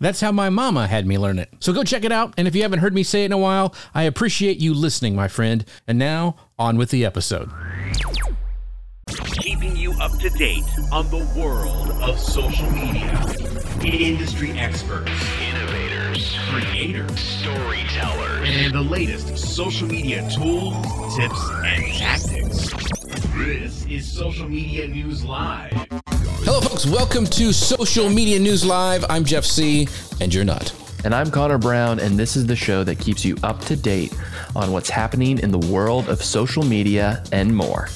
That's how my mama had me learn it. So go check it out. And if you haven't heard me say it in a while, I appreciate you listening, my friend. And now, on with the episode. Keeping you up to date on the world of social media. Industry experts, innovators, creators, storytellers, and the latest social media tools, tips, and tactics. This is Social Media News Live. Hello, folks. Welcome to Social Media News Live. I'm Jeff Sieh, and you're not. And I'm Connor Brown, and this is the show that keeps you up to date on what's happening in the world of social media and more.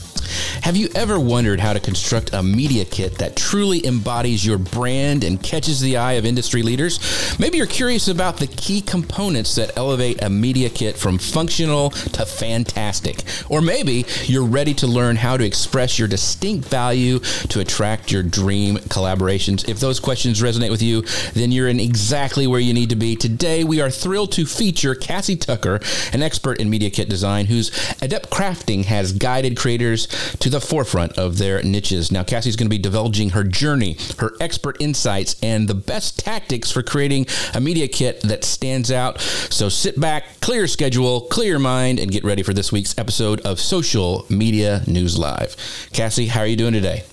Have you ever wondered how to construct a media kit that truly embodies your brand and catches the eye of industry leaders? Maybe you're curious about the key components that elevate a media kit from functional to fantastic. Or maybe you're ready to learn how to express your distinct value to attract your dream collaborations. If those questions resonate with you, then you're in exactly where you need to be. Today, we are thrilled to feature Cassie Tucker, an expert in media kit design whose adept crafting has guided creators to the forefront of their niches. Now, Cassie's going to be divulging her journey, her expert insights, and the best tactics for creating a media kit that stands out. So sit back, clear schedule, clear your mind, and get ready for this week's episode of Social Media News Live. Cassie, how are you doing today?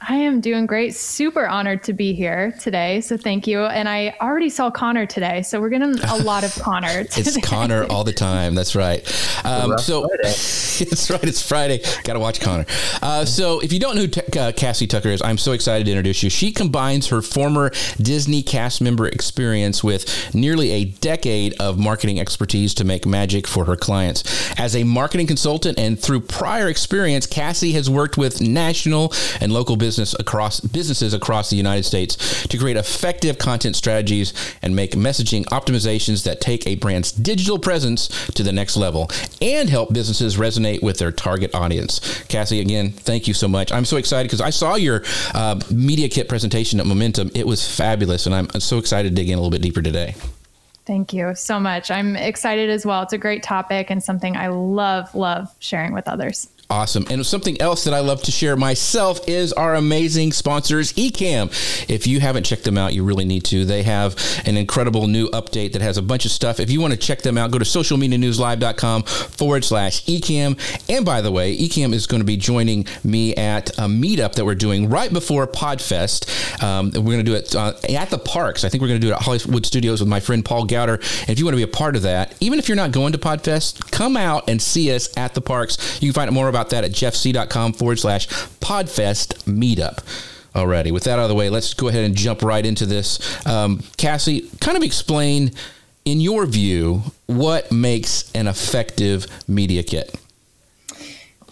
I am doing great. Super honored to be here today. So thank you. And I already saw Connor today. So we're getting a lot of Connor. Today. it's Connor all the time. That's right. Um, so it's right. It's Friday. Got to watch Connor. Uh, so if you don't know who T- uh, Cassie Tucker is, I'm so excited to introduce you. She combines her former Disney cast member experience with nearly a decade of marketing expertise to make magic for her clients. As a marketing consultant and through prior experience, Cassie has worked with national and local business business across businesses across the United States to create effective content strategies and make messaging optimizations that take a brand's digital presence to the next level and help businesses resonate with their target audience. Cassie, again, thank you so much. I'm so excited because I saw your uh, media kit presentation at Momentum. It was fabulous, and I'm, so excited to dig in a little bit deeper today. Thank you so much. I'm excited as well. It's a great topic and something I love, love sharing with others. Awesome. And something else that I love to share myself is our amazing sponsors, Ecamm. If you haven't checked them out, you really need to. They have an incredible new update that has a bunch of stuff. If you want to check them out, go to socialmedianewslive.com forward slash Ecamm. And by the way, Ecamm is going to be joining me at a meetup that we're doing right before PodFest. Um, we're going to do it uh, at the parks. I think we're going to do it at Hollywood Studios with my friend Paul Gowder. And if you want to be a part of that, even if you're not going to PodFest, come out and see us at the parks. You can find out more about that at jeffsieh.com forward slash podfest meetup. Alrighty, with that out of the way, let's go ahead and jump right into this. Um, Cassie, kind of explain, in your view, what makes an effective media kit?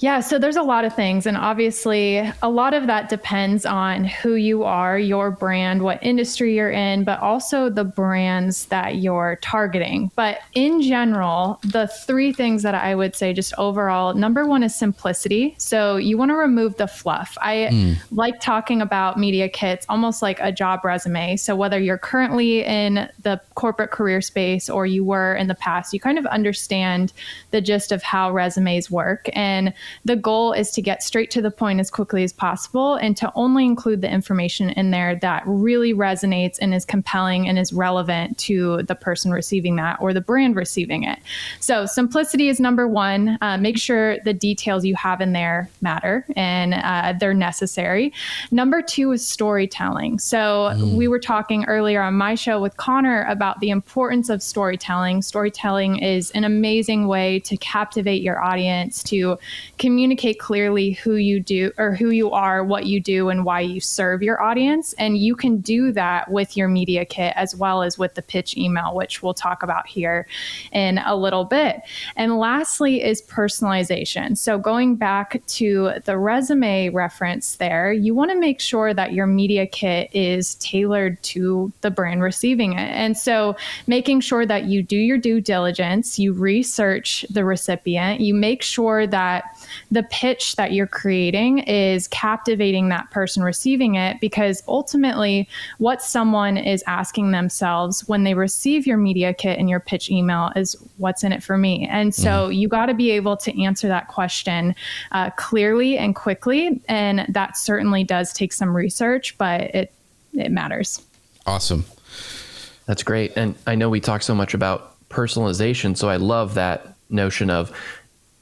Yeah, so there's a lot of things. And obviously, a lot of that depends on who you are, your brand, what industry you're in, but also the brands that you're targeting. But in general, the three things that I would say just overall number one is simplicity. So you want to remove the fluff. I mm. like talking about media kits almost like a job resume. So whether you're currently in the corporate career space or you were in the past, you kind of understand the gist of how resumes work. And the goal is to get straight to the point as quickly as possible and to only include the information in there that really resonates and is compelling and is relevant to the person receiving that or the brand receiving it. So, simplicity is number one. Uh, make sure the details you have in there matter and uh, they're necessary. Number two is storytelling. So, mm. we were talking earlier on my show with Connor about the importance of storytelling. Storytelling is an amazing way to captivate your audience, to communicate clearly who you do or who you are, what you do, and why you serve your audience. And you can do that with your media kit as well as with the pitch email, which we'll talk about here in a little bit. And lastly is personalization. So going back to the resume reference there, you want to make sure that your media kit is tailored to the brand receiving it. And so making sure that you do your due diligence, you research the recipient, you make sure that the pitch that you're creating is captivating that person receiving it because ultimately what someone is asking themselves when they receive your media kit and your pitch email is what's in it for me? And so mm-hmm. you got to be able to answer that question uh, clearly and quickly. And that certainly does take some research but it it matters. Awesome. That's great. And i know we talk so much about personalization so i love that notion of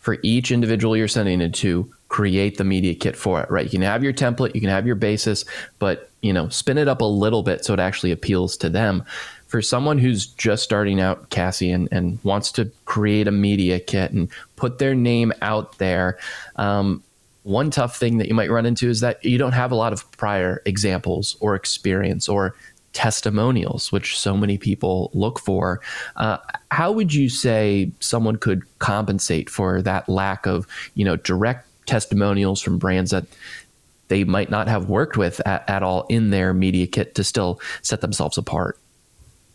for each individual you're sending it to, create the media kit for it, right? You can have your template, you can have your basis, but you know, spin it up a little bit so it actually appeals to them. For someone who's just starting out, Cassie, and, and wants to create a media kit and put their name out there, um, one tough thing that you might run into is that you don't have a lot of prior examples or experience or testimonials, which so many people look for. Uh, how would you say someone could compensate for that lack of, you know, direct testimonials from brands that they might not have worked with at, at all in their media kit to still set themselves apart?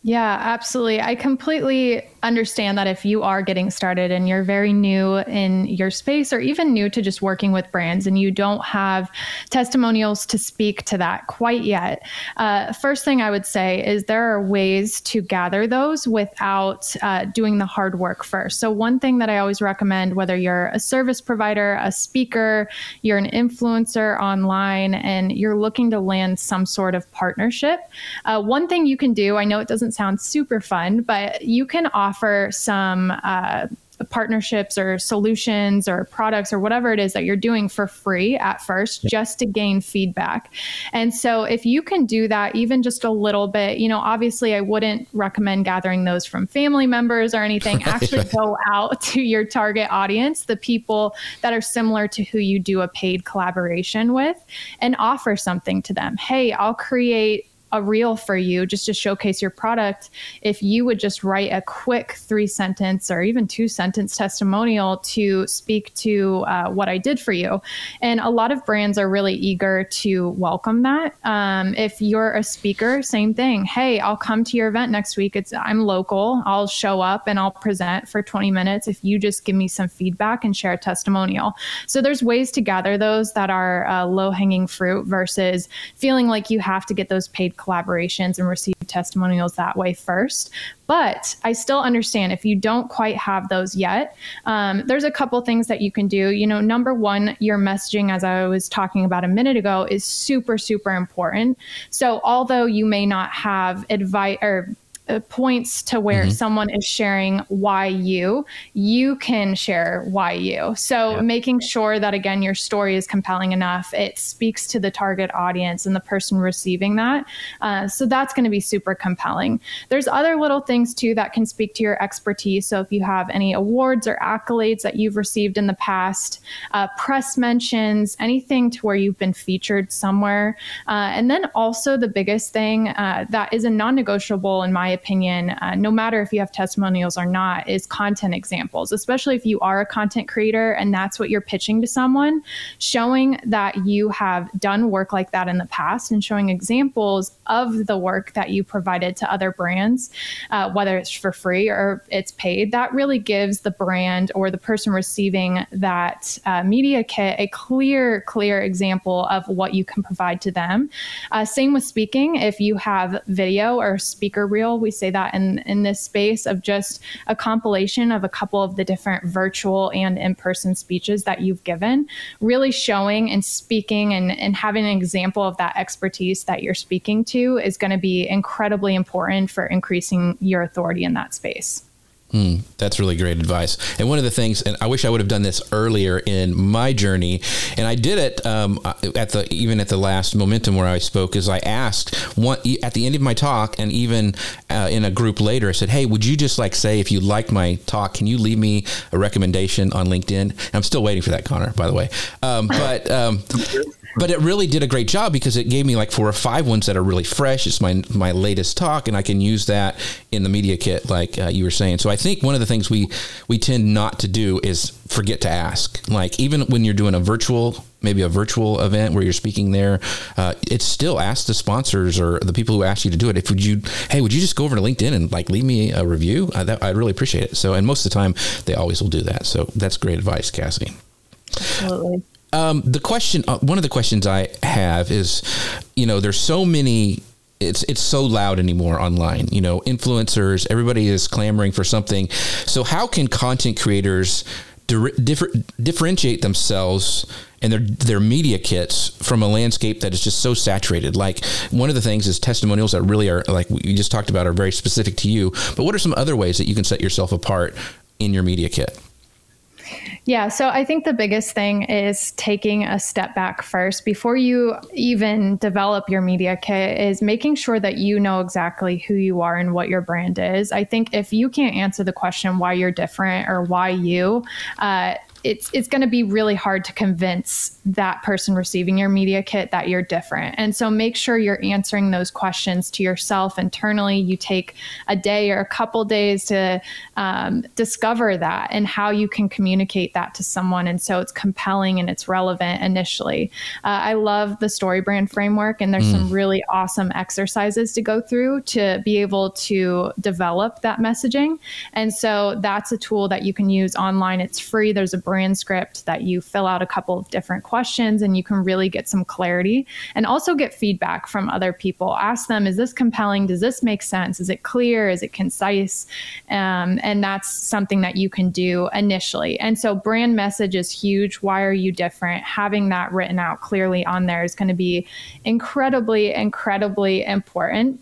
Yeah, absolutely. I completely understand that if you are getting started and you're very new in your space or even new to just working with brands and you don't have testimonials to speak to that quite yet, uh, first thing I would say is there are ways to gather those without uh, doing the hard work first. So, one thing that I always recommend, whether you're a service provider, a speaker, you're an influencer online, and you're looking to land some sort of partnership, uh, one thing you can do, I know it doesn't sound super fun, but you can offer some uh, partnerships or solutions or products or whatever it is that you're doing for free at first just to gain feedback. And so if you can do that even just a little bit, you know, obviously I wouldn't recommend gathering those from family members or anything. Actually go out to your target audience, the people that are similar to who you do a paid collaboration with and offer something to them. Hey, I'll create a reel for you just to showcase your product if you would just write a quick three sentence or even two sentence testimonial to speak to uh, what i did for you. And a lot of brands are really eager to welcome that. Um, if you're a speaker same thing. Hey i'll come to your event next week. It's i'm local. I'll show up and i'll present for 20 minutes. If you just give me some feedback and share a testimonial. So there's ways to gather those that are uh, low hanging fruit versus feeling like you have to get those paid collaborations and receive testimonials that way first. But I still understand if you don't quite have those yet, um, there's a couple things that you can do. You know, number one, your messaging, as I was talking about a minute ago, is super, super important. So although you may not have advice or uh, points to where mm-hmm. someone is sharing why you, you can share why you. So yeah. making sure that again your story is compelling enough, it speaks to the target audience and the person receiving that. Uh, so that's going to be super compelling. There's other little things too that can speak to your expertise. So if you have any awards or accolades that you've received in the past, uh, press mentions, anything to where you've been featured somewhere, uh, and then also the biggest thing uh, that is a non-negotiable in my opinion, uh, no matter if you have testimonials or not, is content examples, especially if you are a content creator and that's what you're pitching to someone, showing that you have done work like that in the past and showing examples of the work that you provided to other brands, uh, whether it's for free or it's paid, that really gives the brand or the person receiving that uh, media kit a clear, clear example of what you can provide to them. Uh, same with speaking. If you have video or speaker reel, we say that in, in this space of just a compilation of a couple of the different virtual and in person speeches that you've given, really showing and speaking and, and having an example of that expertise that you're speaking to is going to be incredibly important for increasing your authority in that space. Mm, that's really great advice. And one of the things, and I wish I would have done this earlier in my journey, and I did it um, at the even at the last momentum where I spoke, is I asked one at the end of my talk, and even uh, in a group later, I said, "Hey, would you just like say if you liked my talk, can you leave me a recommendation on LinkedIn?" I'm still waiting for that, Connor, by the way. Um, but um, but it really did a great job because it gave me like four or five ones that are really fresh. It's my my latest talk, and I can use that in the media kit, like uh, you were saying. So I think one of the things we we tend not to do is forget to ask. Like even when you're doing a virtual maybe a virtual event where you're speaking there, uh, it's still ask the sponsors or the people who ask you to do it. If would you, hey, would you just go over to LinkedIn and like leave me a review? I, that, I really appreciate it. So, and most of the time they always will do that. So that's great advice, Cassie. Absolutely. Um, the question, uh, one of the questions I have is, you know, there's so many. It's it's so loud anymore online. You know, influencers, everybody is clamoring for something. So how can content creators differ, differentiate themselves and their their media kits from a landscape that is just so saturated. Like one of the things is testimonials that really are like we just talked about are very specific to you. But what are some other ways that you can set yourself apart in your media kit? Yeah, so I think the biggest thing is taking a step back first before you even develop your media kit is making sure that you know exactly who you are and what your brand is. I think if you can't answer the question why you're different or why you, uh, it's it's going to be really hard to convince that person receiving your media kit that you're different. And so make sure you're answering those questions to yourself internally. You take a day or a couple days to um, discover that and how you can communicate that to someone. And so it's compelling and it's relevant initially. Uh, I love the story brand framework, and there's mm. some really awesome exercises to go through to be able to develop that messaging. And so that's a tool that you can use online. It's free. There's a brand script that you fill out a couple of different questions and you can really get some clarity and also get feedback from other people. Ask them, is this compelling? Does this make sense? Is it clear? Is it concise? Um, and that's something that you can do initially. And so, brand message is huge. Why are you different? Having that written out clearly on there is going to be incredibly, incredibly important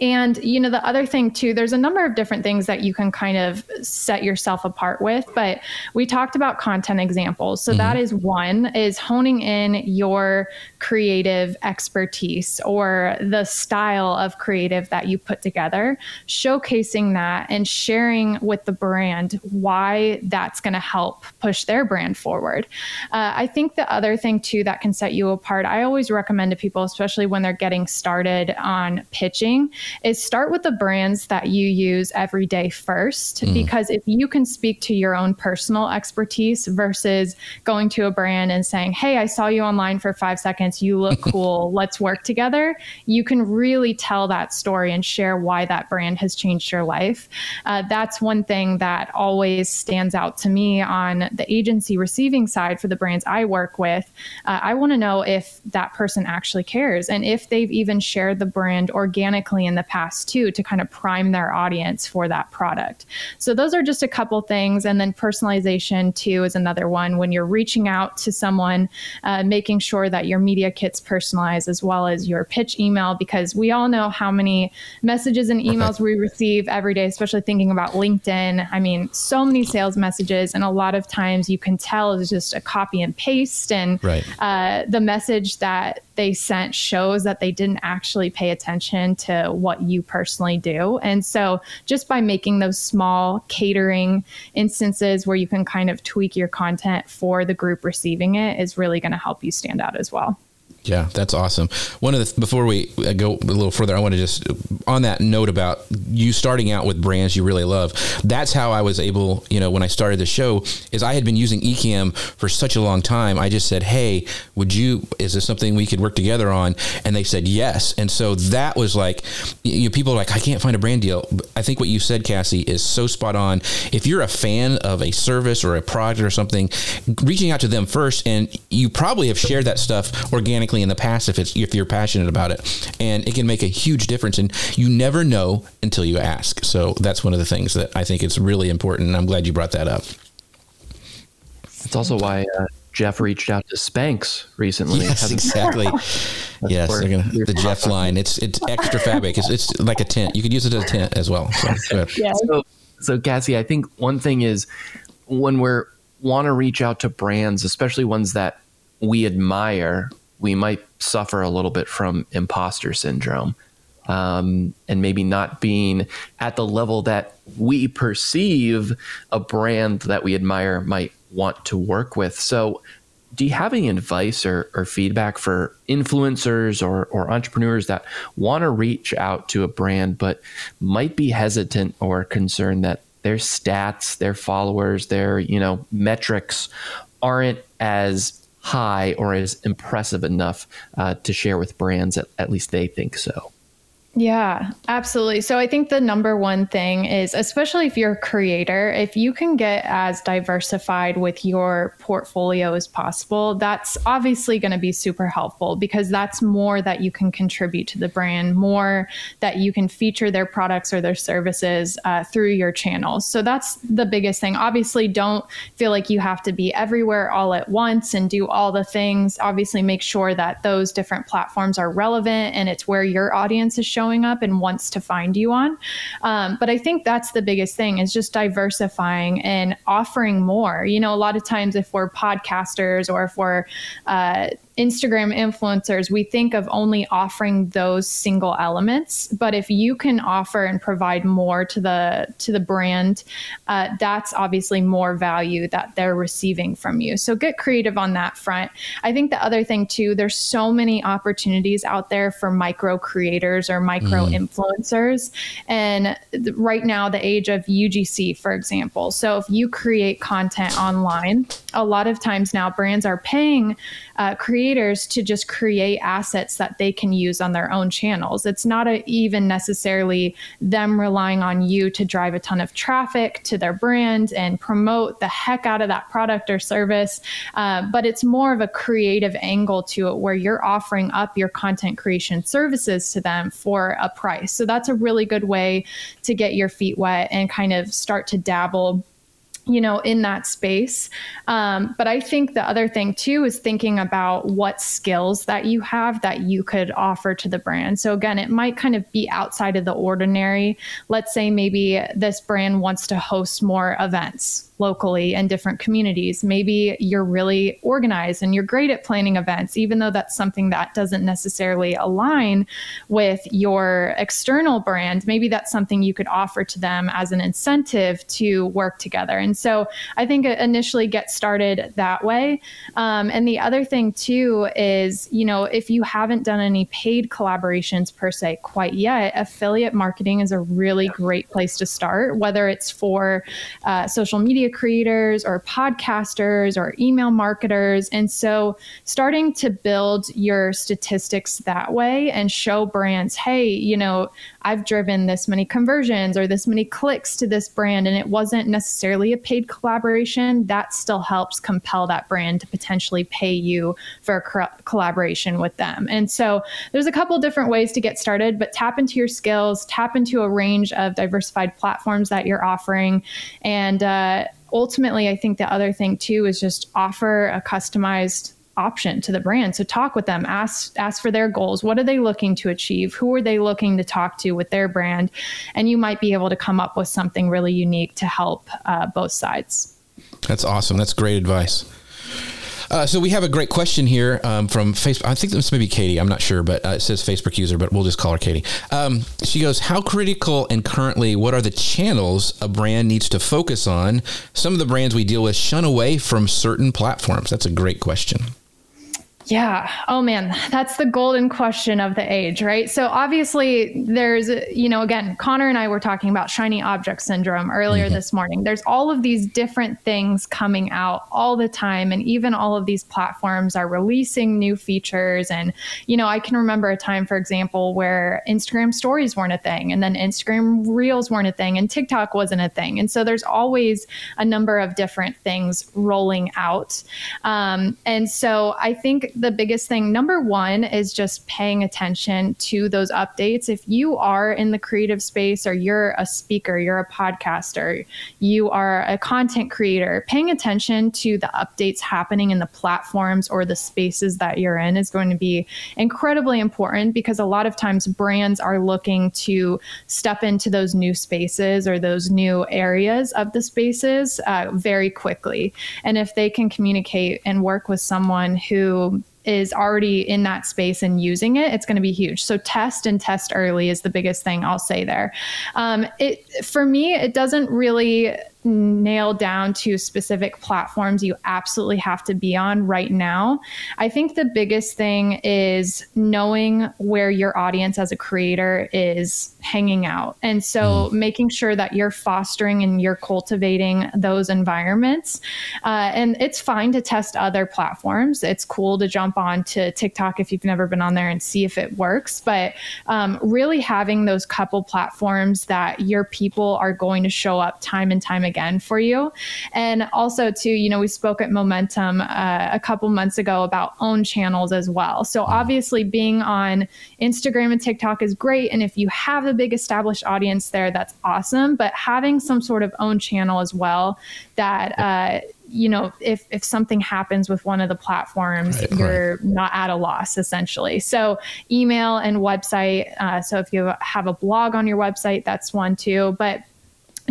and, you know, the other thing too, there's a number of different things that you can kind of set yourself apart with, but we talked about content examples. So mm-hmm. that is one is honing in your creative expertise or the style of creative that you put together, showcasing that and sharing with the brand why that's going to help push their brand forward. Uh, I think the other thing too that can set you apart, I always recommend to people, especially when they're getting started on pitching, is start with the brands that you use every day first. Mm. Because if you can speak to your own personal expertise versus going to a brand and saying, Hey, I saw you online for five seconds. You look cool. Let's work together. You can really tell that story and share why that brand has changed your life. Uh, that's one thing that always stands out to me on the agency receiving side for the brands I work with. Uh, I want to know if that person actually cares and if they've even shared the brand organically in the past too to kind of prime their audience for that product. So those are just a couple things. And then personalization too is another one. When you're reaching out to someone, uh, making sure that your media kit's personalized as well as your pitch email, because we all know how many messages and emails we receive every day, especially thinking about LinkedIn. I mean, so many sales messages, and a lot of times you can tell it's just a copy and paste, and right. uh, the message that they sent shows that they didn't actually pay attention to what you personally do. And so just by making those small catering instances where you can kind of tweak your content for the group receiving it is really going to help you stand out as well. Yeah, that's awesome. One of the before we uh, go a little further, I want to just on that note about you starting out with brands you really love. That's how I was able, you know, when I started the show, is I had been using Ecamm for such a long time. I just said, "Hey, would you? Is this something we could work together on?" And they said yes. And so that was like, you know, people are like, "I can't find a brand deal." I think what you said, Cassie, is so spot on. If you're a fan of a service or a product or something, reaching out to them first, and you probably have shared that stuff organically in the past if it's if you're passionate about it, and it can make a huge difference. And you never know until you ask. So that's one of the things that I think is really important. And I'm glad you brought that up. It's also why uh, Jeff reached out to Spanx recently. Yes, exactly. yes, gonna, the Jeff line. It's it's extra fabric. It's, it's like a tent. You could use it as a tent as well. So, yeah. So, So, Cassie, I think one thing is when we're want to reach out to brands, especially ones that we admire, we might suffer a little bit from imposter syndrome. Um, and maybe not being at the level that we perceive a brand that we admire might want to work with. So, do you have any advice or, or feedback for influencers or, or entrepreneurs that want to reach out to a brand but might be hesitant or concerned that their stats, their followers, their you know metrics aren't as high or as impressive enough uh, to share with brands? At, at least they think so. Yeah, absolutely. So I think the number one thing is, especially if you're a creator, if you can get as diversified with your portfolio as possible, that's obviously going to be super helpful because that's more that you can contribute to the brand, more that you can feature their products or their services uh, through your channels. So that's the biggest thing. Obviously, don't feel like you have to be everywhere all at once and do all the things. Obviously, make sure that those different platforms are relevant and it's where your audience is showing showing up and wants to find you on. Um, but I think that's the biggest thing is just diversifying and offering more. You know, a lot of times if we're podcasters or if we're uh, Instagram influencers, we think of only offering those single elements. But if you can offer and provide more to the to the brand, uh, that's obviously more value that they're receiving from you. So get creative on that front. I think the other thing too, there's so many opportunities out there for micro creators or micro mm. influencers, and th- right now the age of UGC, for example. So if you create content online, a lot of times now brands are paying uh, creators to just create assets that they can use on their own channels. It's not a, even necessarily them relying on you to drive a ton of traffic to their brand and promote the heck out of that product or service, uh, but it's more of a creative angle to it where you're offering up your content creation services to them for a price. So that's a really good way to get your feet wet and kind of start to dabble you know, in that space. Um, but I think the other thing too is thinking about what skills that you have that you could offer to the brand. So again, it might kind of be outside of the ordinary. Let's say maybe this brand wants to host more events locally in different communities. Maybe you're really organized and you're great at planning events, even though that's something that doesn't necessarily align with your external brand. Maybe that's something you could offer to them as an incentive to work together. And so I think initially get started that way. Um, and the other thing too is, you know, if you haven't done any paid collaborations per se quite yet, affiliate marketing is a really great place to start, whether it's for uh, social media creators or podcasters or email marketers. And so starting to build your statistics that way and show brands, hey, you know, I've driven this many conversions or this many clicks to this brand and it wasn't necessarily a paid collaboration, that still helps compel that brand to potentially pay you for a collaboration with them. And so there's a couple different ways to get started, but tap into your skills, tap into a range of diversified platforms that you're offering, and uh, ultimately, I think the other thing too is just offer a customized option to the brand. So talk with them, ask ask for their goals. What are they looking to achieve? Who are they looking to talk to with their brand? And you might be able to come up with something really unique to help uh, both sides. That's awesome. That's great advice. Uh, so we have a great question here um, from Facebook. I think this may be Katie. I'm not sure, but uh, it says Facebook user, but we'll just call her Katie. Um, she goes, "How critical and currently what are the channels a brand needs to focus on? Some of the brands we deal with shun away from certain platforms." That's a great question. Yeah. Oh man, that's the golden question of the age, right? So obviously there's, you know, again, Connor and I were talking about shiny object syndrome earlier mm-hmm. this morning. There's all of these different things coming out all the time and even all of these platforms are releasing new features and you know, I can remember a time for example where Instagram stories weren't a thing and then Instagram Reels weren't a thing and TikTok wasn't a thing. And so there's always a number of different things rolling out. Um, and so I think the biggest thing, number one, is just paying attention to those updates. If you are in the creative space or you're a speaker, you're a podcaster, you are a content creator, paying attention to the updates happening in the platforms or the spaces that you're in is going to be incredibly important because a lot of times brands are looking to step into those new spaces or those new areas of the spaces uh, very quickly. And if they can communicate and work with someone who is already in that space and using it, it's going to be huge. So test and test early is the biggest thing I'll say there. Um, it for me, it doesn't really nail down to specific platforms you absolutely have to be on right now. I think the biggest thing is knowing where your audience as a creator is hanging out. And so mm. making sure that you're fostering and you're cultivating those environments. Uh, and it's fine to test other platforms. It's cool to jump on to TikTok if you've never been on there and see if it works. But um, really having those couple platforms that your people are going to show up time and time again for you. And also, too, you know, we spoke at Momentum uh, a couple months ago about own channels as well. So mm. obviously, being on Instagram and TikTok is great. And if you have a big established audience there, that's awesome. But having some sort of own channel as well that, uh, you know, if, if something happens with one of the platforms, right, you're right. not at a loss essentially. So, email and website. Uh, so, if you have a blog on your website, that's one too. But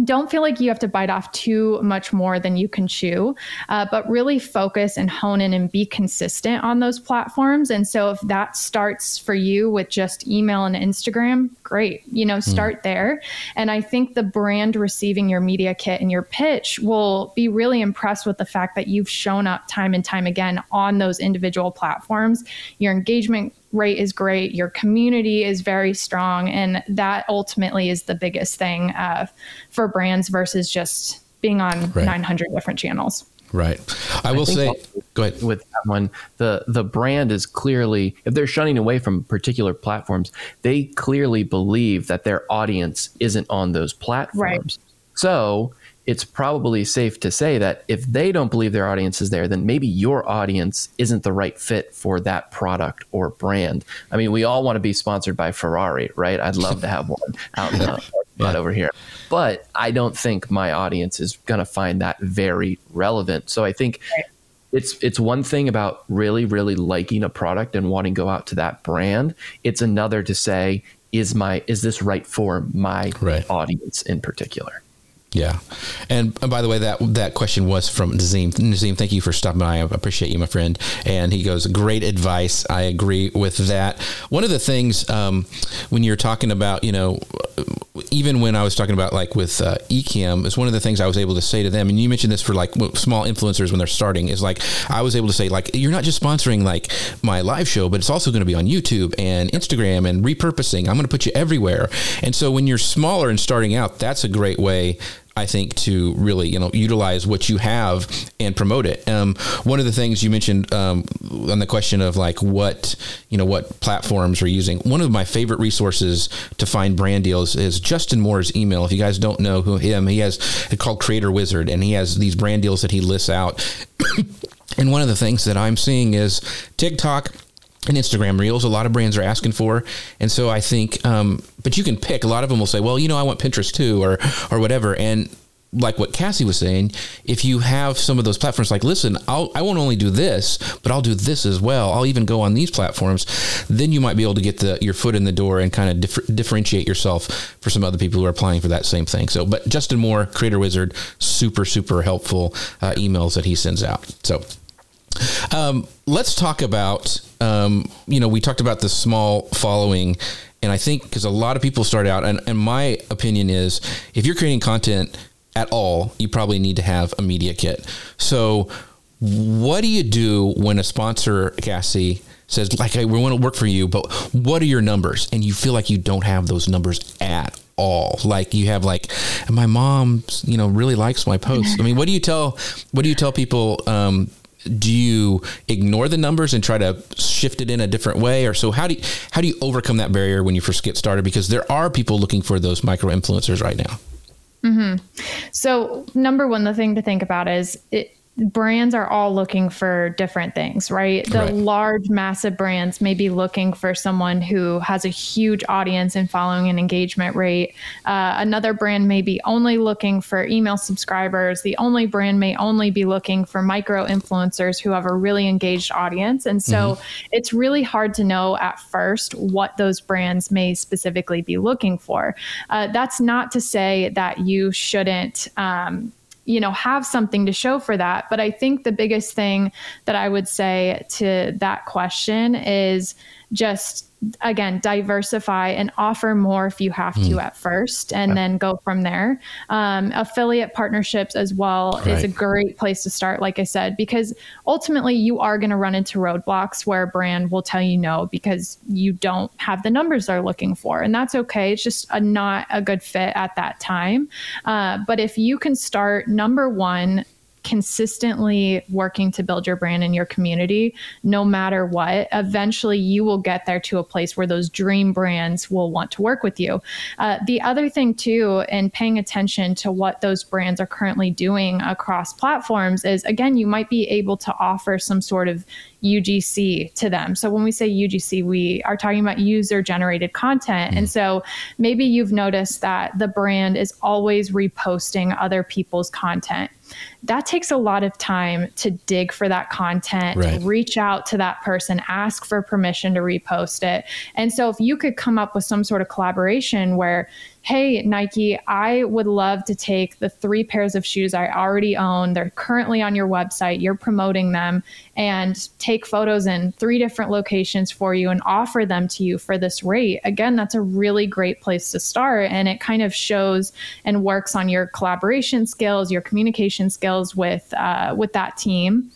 don't feel like you have to bite off too much more than you can chew, uh, but really focus and hone in and be consistent on those platforms. And so, if that starts for you with just email and Instagram, great. You know, start mm. there. And I think the brand receiving your media kit and your pitch will be really impressed with the fact that you've shown up time and time again on those individual platforms. Your engagement rate is great, your community is very strong, and that ultimately is the biggest thing uh, for brands versus just being on right. 900 different channels. Right. I will I say, go ahead. With that one, the the brand is clearly if they're shunning away from particular platforms, they clearly believe that their audience isn't on those platforms. Right. So it's probably safe to say that if they don't believe their audience is there, then maybe your audience isn't the right fit for that product or brand. I mean, we all want to be sponsored by Ferrari, right? I'd love to have one out in the yeah. over here. But I don't think my audience is going to find that very relevant. So I think right. it's it's one thing about really really liking a product and wanting to go out to that brand. It's another to say is my is this right for my right. audience in particular. Yeah, and, by the way, that that question was from Nazim. Nazim, thank you for stopping by. I appreciate you, my friend. And he goes, "Great advice. I agree with that." One of the things um, when you're talking about, you know, even when I was talking about like with uh, Ecamm, is one of the things I was able to say to them. And you mentioned this for like small influencers when they're starting. Is like I was able to say like you're not just sponsoring like my live show, but it's also going to be on YouTube and Instagram and repurposing. I'm going to put you everywhere. And so when you're smaller and starting out, that's a great way I think, to really you know utilize what you have and promote it. Um, one of the things you mentioned um, on the question of like what you know what platforms are using. One of my favorite resources to find brand deals is Justin Moore's email. If you guys don't know who him, he has called Creator Wizard, and he has these brand deals that he lists out. and one of the things that I'm seeing is TikTok and Instagram Reels. A lot of brands are asking for, and so I think, um, but you can pick. A lot of them will say, "Well, you know, I want Pinterest too," or or whatever. And like what Cassie was saying, if you have some of those platforms, like, listen, I'll, I won't only do this, but I'll do this as well. I'll even go on these platforms. Then you might be able to get the your foot in the door and kind of dif- differentiate yourself for some other people who are applying for that same thing. So, but Justin Moore, Creator Wizard, super super helpful uh, emails that he sends out. So um, let's talk about, um, you know, we talked about the small following. And I think because a lot of people start out, and, and my opinion is if you're creating content at all, you probably need to have a media kit. So, what do you do when a sponsor, Cassie, says, like, hey, we want to work for you, but what are your numbers? And you feel like you don't have those numbers at all. Like you have like, my mom, you know, really likes my posts. I mean, what do you tell, what do you tell people, um, do you ignore the numbers and try to shift it in a different way? Or so how do you how do you overcome that barrier when you first get started? Because there are people looking for those micro influencers right now. Mm-hmm. so number one the thing to think about is it brands are all looking for different things, right? The right. large, massive brands may be looking for someone who has a huge audience and following and engagement rate. Uh, another brand may be only looking for email subscribers. The only brand may only be looking for micro influencers who have a really engaged audience. And so mm-hmm. it's really hard to know at first what those brands may specifically be looking for. Uh, that's not to say that you shouldn't. Um, you know have something to show for that. But i think the biggest thing that i would say to that question is just again diversify and offer more if you have mm. to at first and then go from there um, affiliate partnerships as well right. is a great place to start like i said because ultimately you are going to run into roadblocks where a brand will tell you no because you don't have the numbers they're looking for and that's okay it's just a, not a good fit at that time uh, but if you can start number one consistently working to build your brand in your community, no matter what, eventually you will get there to a place where those dream brands will want to work with you. Uh, the other thing, too, and paying attention to what those brands are currently doing across platforms is again, you might be able to offer some sort of UGC to them. So when we say UGC, we are talking about user generated content. Mm. And so maybe you've noticed that the brand is always reposting other people's content that takes a lot of time to dig for that content, right. reach out to that person, ask for permission to repost it. And so if you could come up with some sort of collaboration where hey, Nike, I would love to take the three pairs of shoes I already own. They're currently on your website. You're promoting them and take photos in three different locations for you and offer them to you for this rate. Again, that's a really great place to start. And it kind of shows and works on your collaboration skills, your communication skills with, uh, with that team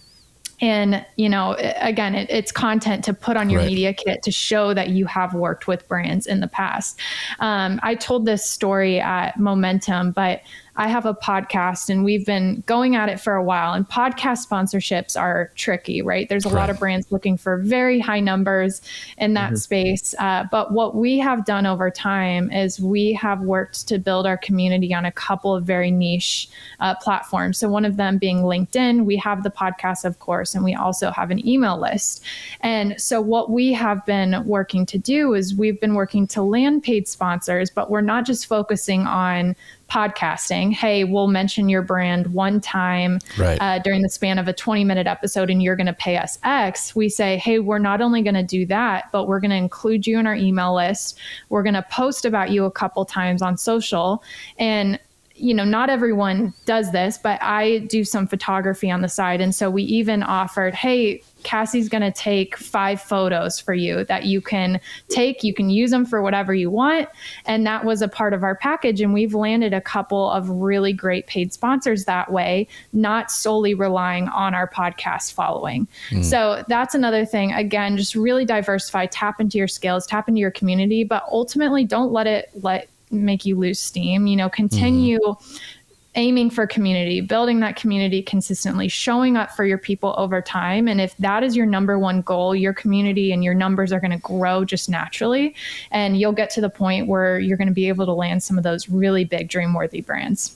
and you know again it, it's content to put on your right. media kit to show that you have worked with brands in the past um, i told this story at momentum but I have a podcast and we've been going at it for a while. And podcast sponsorships are tricky, right? There's a lot of brands looking for very high numbers in that mm-hmm. space. Uh, but what we have done over time is we have worked to build our community on a couple of very niche uh, platforms. So, one of them being LinkedIn. We have the podcast, of course, and we also have an email list. And so, what we have been working to do is we've been working to land paid sponsors, but we're not just focusing on podcasting, hey, we'll mention your brand one time right. uh, during the span of a 20 minute episode and you're going to pay us X, we say, hey, we're not only going to do that, but we're going to include you in our email list. We're going to post about you a couple times on social. And you know, not everyone does this, but I do some photography on the side. And so we even offered, hey, Cassie's going to take five photos for you that you can take. You can use them for whatever you want. And that was a part of our package. And we've landed a couple of really great paid sponsors that way, not solely relying on our podcast following. Mm. So that's another thing. Again, just really diversify, tap into your skills, tap into your community, but ultimately don't let it let make you lose steam. You know, continue. Mm aiming for community, building that community consistently, showing up for your people over time. And if that is your number one goal, your community and your numbers are going to grow just naturally. And you'll get to the point where you're going to be able to land some of those really big dream worthy brands.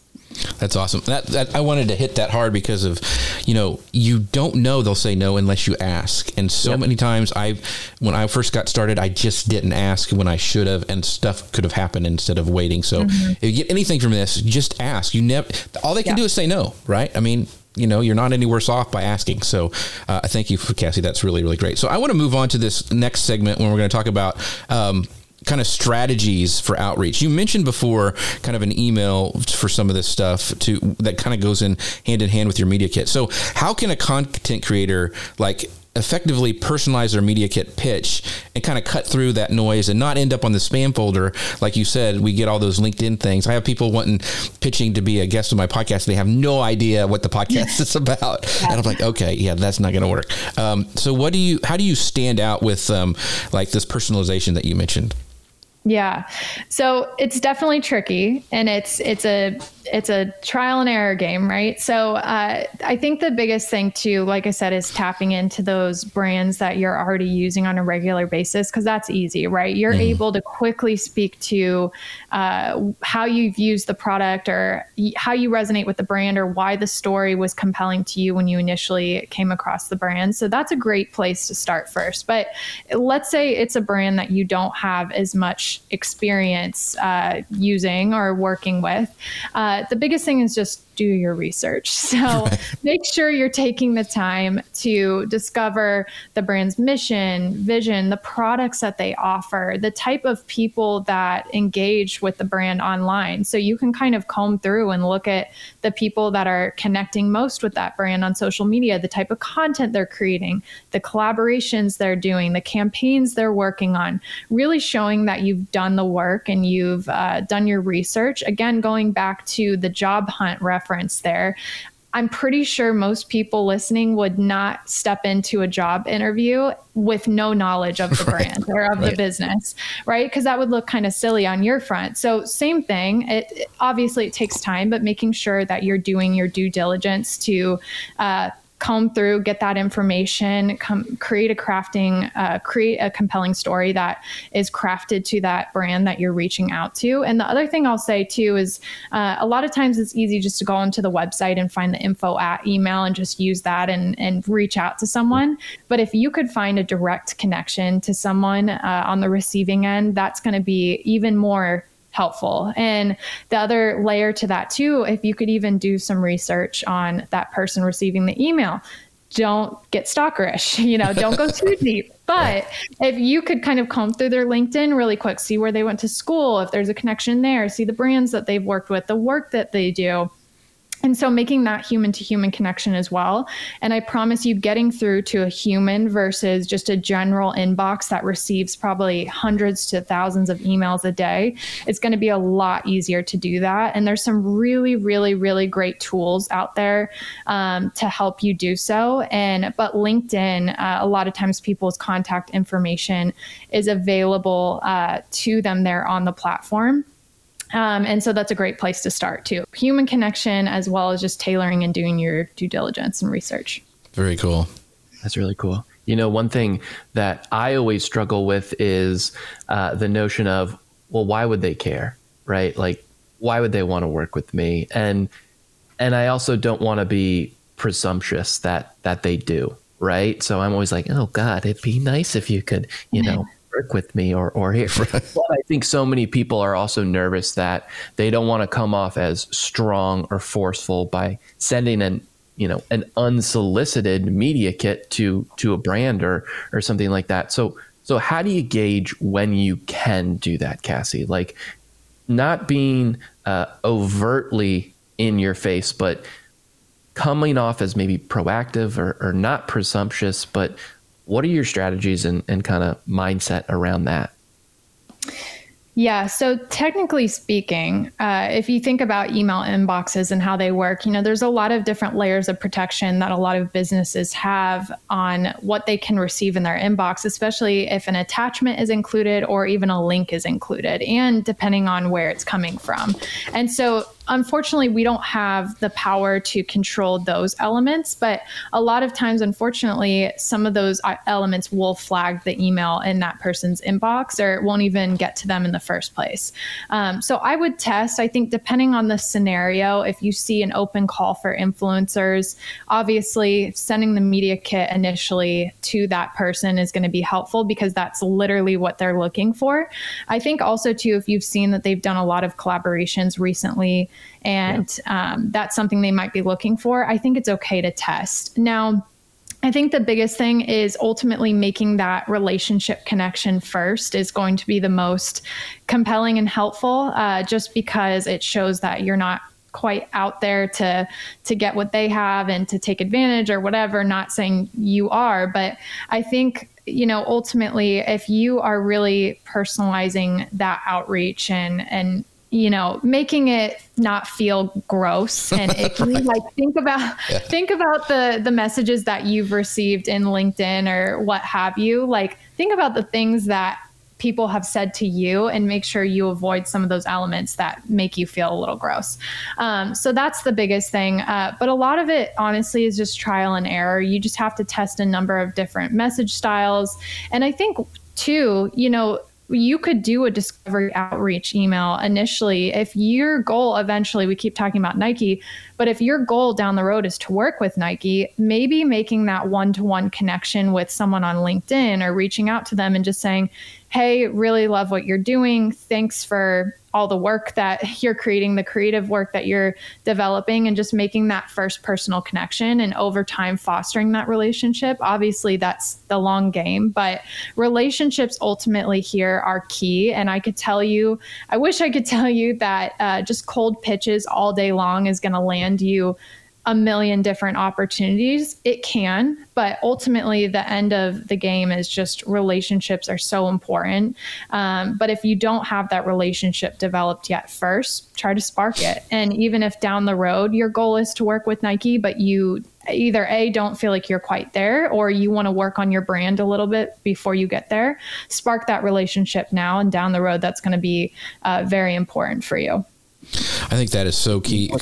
That's awesome. That, that I wanted to hit that hard because of, you know, you don't know they'll say no unless you ask. And so yep. many times I, when I first got started, I just didn't ask when I should have, and stuff could have happened instead of waiting. So mm-hmm. if you get anything from this, just ask. You never. All they can do is say no, right? I mean, you know, you're not any worse off by asking. So, uh, thank you for Cassie. That's really, really great. So, I want to move on to this next segment when we're going to talk about um, kind of strategies for outreach. You mentioned before kind of an email for some of this stuff to that kind of goes in hand in hand with your media kit. So how can a content creator like effectively personalize their media kit pitch and kind of cut through that noise and not end up on the spam folder? Like you said we get all those linkedin things. I have people wanting pitching to be a guest on my podcast. They have no idea what the podcast is about. Yeah. and i'm like okay yeah that's not going to work. Um, so what do you how do you stand out with um, like this personalization that you mentioned yeah. So it's definitely tricky and it's it's a it's a trial and error game, right? So uh, I think the biggest thing too, like I said, is tapping into those brands that you're already using on a regular basis because that's easy, right? You're mm. able to quickly speak to uh, how you've used the product or how you resonate with the brand or why the story was compelling to you when you initially came across the brand. So that's a great place to start first. But let's say it's a brand that you don't have as much experience uh, using or working with. Uh, the biggest thing is just do your research. So right. make sure you're taking the time to discover the brand's mission, vision, the products that they offer, the type of people that engage with the brand online. So you can kind of comb through and look at the people that are connecting most with that brand on social media, the type of content they're creating, the collaborations they're doing, the campaigns they're working on, really showing that you've done the work and you've uh, done your research. Again, going back to the job hunt reference reference there. I'm pretty sure most people listening would not step into a job interview with no knowledge of the brand or of right. the business, right? Because that would look kind of silly on your front. So, same thing. It, it, obviously it takes time, but making sure that you're doing your due diligence to uh, comb through, get that information, come, create a crafting, uh, create a compelling story that is crafted to that brand that you're reaching out to. And the other thing I'll say too is uh, a lot of times it's easy just to go onto the website and find the info at email and just use that and, and reach out to someone. But if you could find a direct connection to someone uh, on the receiving end, that's going to be even more helpful. And the other layer to that, too, if you could even do some research on that person receiving the email, don't get stalkerish, you know, don't go too deep. But if you could kind of comb through their LinkedIn really quick, see where they went to school, if there's a connection there, see the brands that they've worked with, the work that they do and so making that human to human connection as well. And I promise you, getting through to a human versus just a general inbox that receives probably hundreds to thousands of emails a day, it's going to be a lot easier to do that. And there's some really, really, really great tools out there um, to help you do so. And but LinkedIn, uh, a lot of times people's contact information is available uh, to them there on the platform. Um, and so that's a great place to start too. Human connection, as well as just tailoring and doing your due diligence and research. Very cool. That's really cool. You know, one thing that I always struggle with is uh, the notion of, well, why would they care, right? Like, why would they want to work with me? And and I also don't want to be presumptuous that that they do, right? So I'm always like, oh God, it'd be nice if you could, you know, work with me or or here. Right. But I think so many people are also nervous that they don't want to come off as strong or forceful by sending an you know an unsolicited media kit to to a brand or or something like that. So so how do you gauge when you can do that, Cassie? Like not being uh, overtly in your face, but coming off as maybe proactive or, or not presumptuous, but what are your strategies and, and kind of mindset around that? Yeah. So, technically speaking, uh, if you think about email inboxes and how they work, you know, there's a lot of different layers of protection that a lot of businesses have on what they can receive in their inbox, especially if an attachment is included or even a link is included, and depending on where it's coming from. And so, unfortunately, we don't have the power to control those elements. But a lot of times, unfortunately, some of those uh, elements will flag the email in that person's inbox or it won't even get to them in the first place. Um, so I would test, I think, depending on the scenario, if you see an open call for influencers, obviously sending the media kit initially to that person is going to be helpful because that's literally what they're looking for. I think also, too, if you've seen that they've done a lot of collaborations recently and yeah. um, that's something they might be looking for, I think it's okay to test. Now, I think the biggest thing is ultimately making that relationship connection first is going to be the most compelling and helpful, uh, just because it shows that you're not quite out there to to get what they have and to take advantage or whatever not saying you are but i think you know ultimately if you are really personalizing that outreach and and you know making it not feel gross and icky right. like think about yeah. think about the the messages that you've received in linkedin or what have you like think about the things that people have said to you and make sure you avoid some of those elements that make you feel a little gross. Um, so that's the biggest thing. Uh, but a lot of it, honestly, is just trial and error. You just have to test a number of different message styles. And I think, too, you know, you could do a discovery outreach email initially. If your goal eventually we keep talking about Nike but if your goal down the road is to work with Nike maybe making that one-to-one connection with someone on LinkedIn or reaching out to them and just saying hey really love what you're doing thanks for all the work that you're creating, the creative work that you're developing, and just making that first personal connection and over time fostering that relationship. Obviously, that's the long game, but relationships ultimately here are key. And I could tell you, I wish I could tell you that uh, just cold pitches all day long is going to land you a million different opportunities. It can, but ultimately, the end of the game is just relationships are so important. Um, but if you don't have that relationship developed yet, first, try to spark it. And even if down the road your goal is to work with Nike, but you either A, don't feel like you're quite there, or you want to work on your brand a little bit before you get there, spark that relationship now. And down the road, that's going to be uh, very important for you. I think that is so key.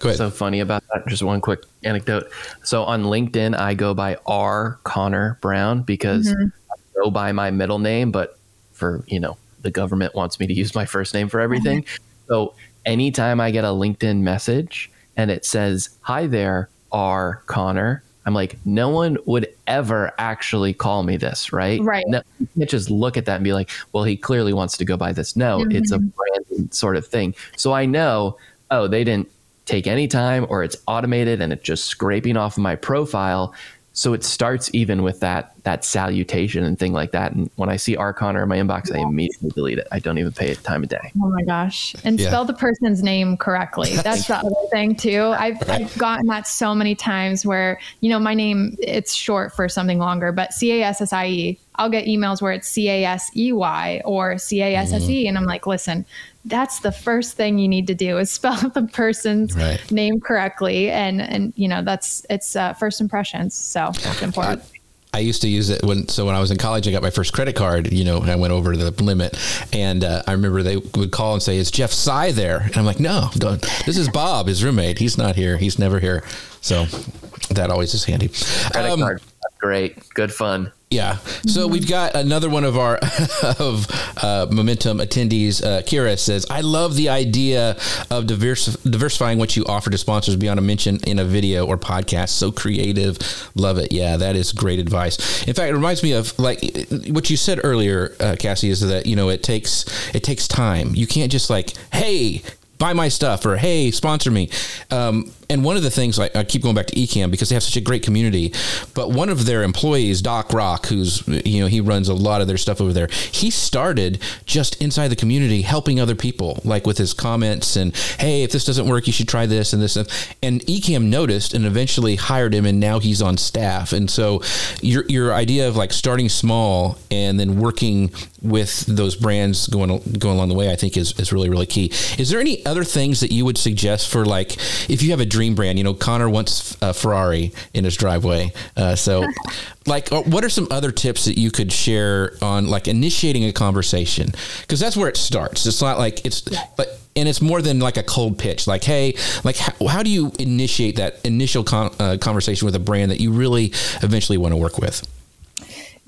Go ahead. So funny about that. Just one quick anecdote. So on LinkedIn, I go by R Connor Brown because mm-hmm. I go by my middle name, but for you know the government wants me to use my first name for everything. Mm-hmm. So anytime I get a LinkedIn message and it says, "Hi there, R Connor," I'm like, no one would ever actually call me this, right? Right. No, you can't just look at that and be like, well, he clearly wants to go by this. No, mm-hmm. it's a brand sort of thing. So I know, oh, they didn't take any time or it's automated and it's just scraping off my profile. So it starts even with that that salutation and thing like that. And when I see R Connor in my inbox, I immediately delete it. I don't even pay it time of day. Oh my gosh! And yeah. spell the person's name correctly. That's the other thing too. I've, I've gotten that so many times where you know my name it's short for something longer, but C A S S I E. I'll get emails where it's C A S E Y or C A S S E, mm-hmm. and I'm like, listen, that's the first thing you need to do is spell the person's right. name correctly. And and you know that's it's uh, first impressions. So that's important. I used to use it when so when I was in college I got my first credit card you know and I went over the limit. And uh, I remember they would call and say is Jeff Sy there? And I'm like no don't. this is Bob his roommate. He's not here. He's never here. So that always is handy. Credit um, card great. Good fun yeah. So we've got another one of our of uh, momentum attendees. Uh, Kira says, "I love the idea of diversifying what you offer to sponsors beyond a mention in a video or podcast. So creative, love it. Yeah, that is great advice. In fact, it reminds me of like what you said earlier, uh, Cassie, is that you know it takes it takes time. You can't just like, hey, buy my stuff or hey sponsor me um, and one of the things I, keep going back to Ecamm because they have such a great community but one of their employees doc rock who's you know he runs a lot of their stuff over there he started just inside the community helping other people like with his comments and hey if this doesn't work you should try this and this and Ecamm noticed and eventually hired him and now he's on staff and so your your idea of like starting small and then working with those brands going going along the way, I think is, is really really key. Is there any other things that you would suggest for like if you have a dream brand? You know, Connor wants a Ferrari in his driveway, uh, so like uh, what are some other tips that you could share on like initiating a conversation? Because that's where it starts. It's not like it's like and it's more than like a cold pitch like hey like how, how do you initiate that initial con- uh, conversation with a brand that you really eventually want to work with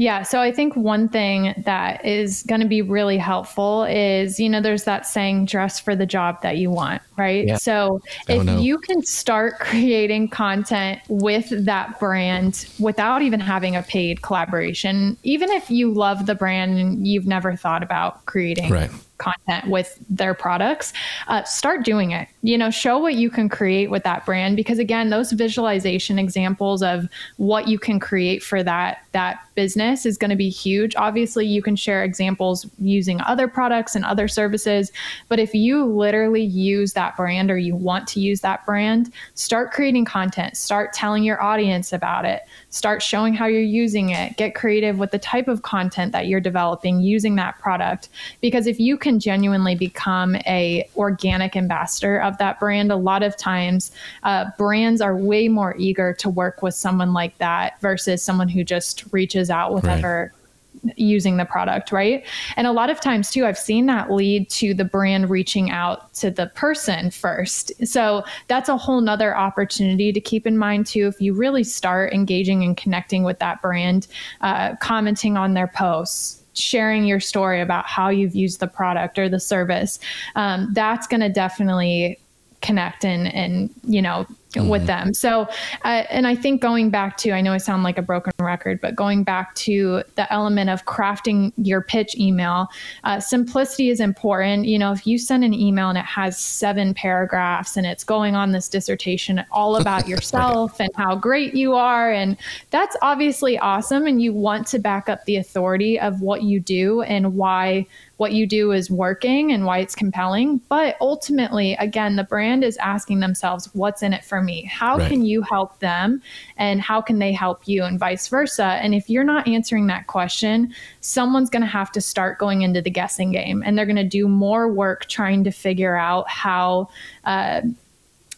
yeah. So I think one thing that is going to be really helpful is, you know, there's that saying, dress for the job that you want, right? Yeah. So oh, if no. you can start creating content with that brand without even having a paid collaboration, even if you love the brand and you've never thought about creating right content with their products, uh, start doing it. You know, show what you can create with that brand because again, those visualization examples of what you can create for that that business is going to be huge. Obviously, you can share examples using other products and other services, but if you literally use that brand or you want to use that brand, start creating content, start telling your audience about it, start showing how you're using it, get creative with the type of content that you're developing using that product because if you can genuinely become a organic ambassador of that brand, a lot of times uh, brands are way more eager to work with someone like that versus someone who just reaches out with right. using the product, right? And a lot of times too, I've seen that lead to the brand reaching out to the person first. So that's a whole nother opportunity to keep in mind too. If you really start engaging and connecting with that brand, uh, commenting on their posts, sharing your story about how you've used the product or the service, um, that's going to definitely connect and and you know mm-hmm. with them. So, uh, and I think going back to, I know I sound like a broken record, but going back to the element of crafting your pitch email, uh, simplicity is important. You know, if you send an email and it has seven paragraphs and it's going on this dissertation all about yourself and how great you are, and that's obviously awesome. And you want to back up the authority of what you do and why what you do is working and why it's compelling. But ultimately, again, the brand is asking themselves, what's in it for me? How right. can you help them? And how can they help you? And vice versa. And if you're not answering that question, someone's going to have to start going into the guessing game and they're going to do more work trying to figure out how. Uh,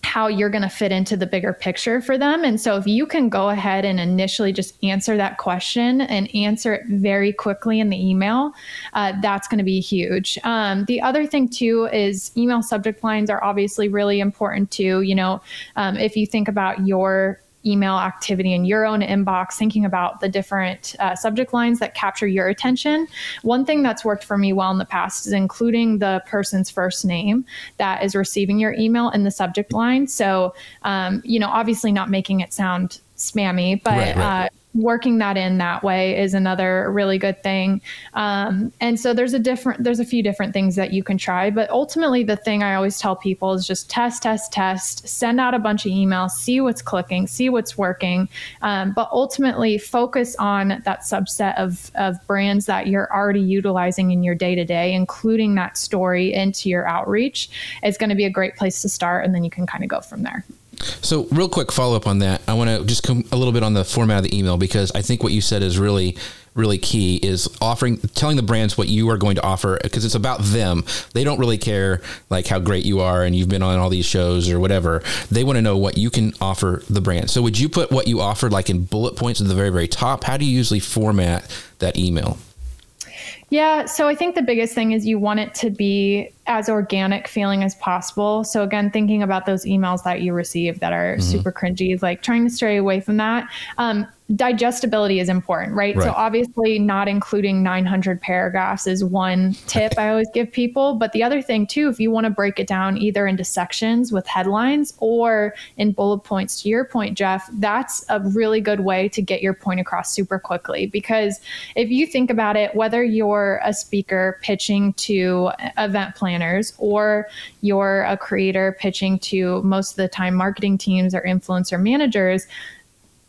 how you're going to fit into the bigger picture for them. And so if you can go ahead and initially just answer that question and answer it very quickly in the email, uh, that's going to be huge. Um, the other thing too is email subject lines are obviously really important too. You know, um, if you think about your email activity in your own inbox, thinking about the different uh, subject lines that capture your attention. One thing that's worked for me well in the past is including the person's first name that is receiving your email in the subject line. So, um, you know, obviously not making it sound spammy, but right, right. Uh, working that in that way is another really good thing. Um, and so there's a different, there's a few different things that you can try, but ultimately the thing I always tell people is just test, test, test, send out a bunch of emails, see what's clicking, see what's working. Um, but ultimately focus on that subset of, of brands that you're already utilizing in your day to day, including that story into your outreach is going to be a great place to start. And then you can kind of go from there. So, real quick follow up on that. I want to just come a little bit on the format of the email because I think what you said is really, really key. Is offering, telling the brands what you are going to offer because it's about them. They don't really care like how great you are and you've been on all these shows or whatever. They want to know what you can offer the brand. So, would you put what you offer like in bullet points at the very, very top? How do you usually format that email? Yeah, so I think the biggest thing is you want it to be as organic feeling as possible. So again, thinking about those emails that you receive that are mm-hmm. super cringy, like trying to stray away from that. Um, digestibility is important, right? right? So obviously not including 900 paragraphs is one tip I always give people, but the other thing too if you want to break it down either into sections with headlines or in bullet points to your point Jeff, that's a really good way to get your point across super quickly because if you think about it whether you're a speaker pitching to event planners or you're a creator pitching to most of the time marketing teams or influencer managers,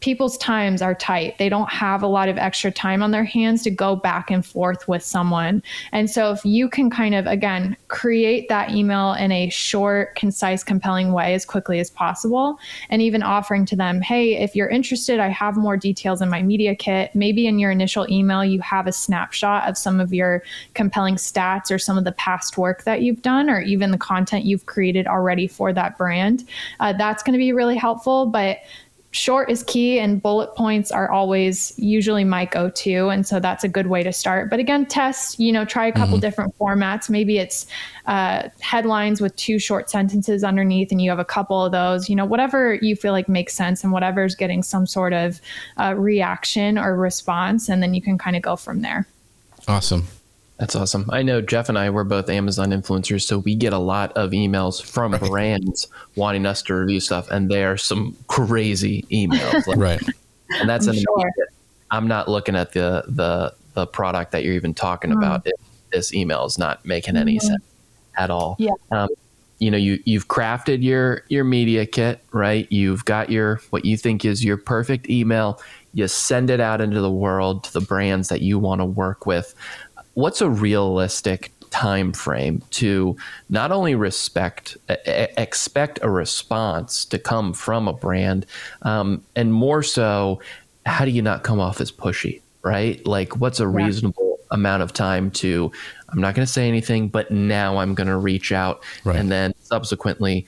people's times are tight. They don't have a lot of extra time on their hands to go back and forth with someone. And so if you can kind of again create that email in a short, concise, compelling way as quickly as possible and even offering to them, "Hey, if you're interested, I have more details in my media kit. Maybe in your initial email you have a snapshot of some of your compelling stats or some of the past work that you've done or even the content you've created already for that brand." Uh, that's going to be really helpful, but short is key and bullet points are always usually my go-to and so that's a good way to start. But again test you know try a couple mm-hmm. different formats. Maybe it's uh, headlines with two short sentences underneath and you have a couple of those you know whatever you feel like makes sense and whatever's getting some sort of uh, reaction or response and then you can kind of go from there. Awesome that's awesome. I know Jeff and I were both Amazon influencers, so we get a lot of emails from right. brands wanting us to review stuff, and they are some crazy emails. Like, right. And that's I'm, sure. I'm not looking at the the the product that you're even talking mm. about. If this email is not making any mm-hmm. sense at all. Yeah. Um, you know, you you've crafted your your media kit, right? You've got your what you think is your perfect email. You send it out into the world to the brands that you want to work with what's a realistic time frame to not only respect expect a response to come from a brand um, and more so how do you not come off as pushy right like what's a yeah. reasonable amount of time to i'm not going to say anything but now i'm going to reach out right. and then subsequently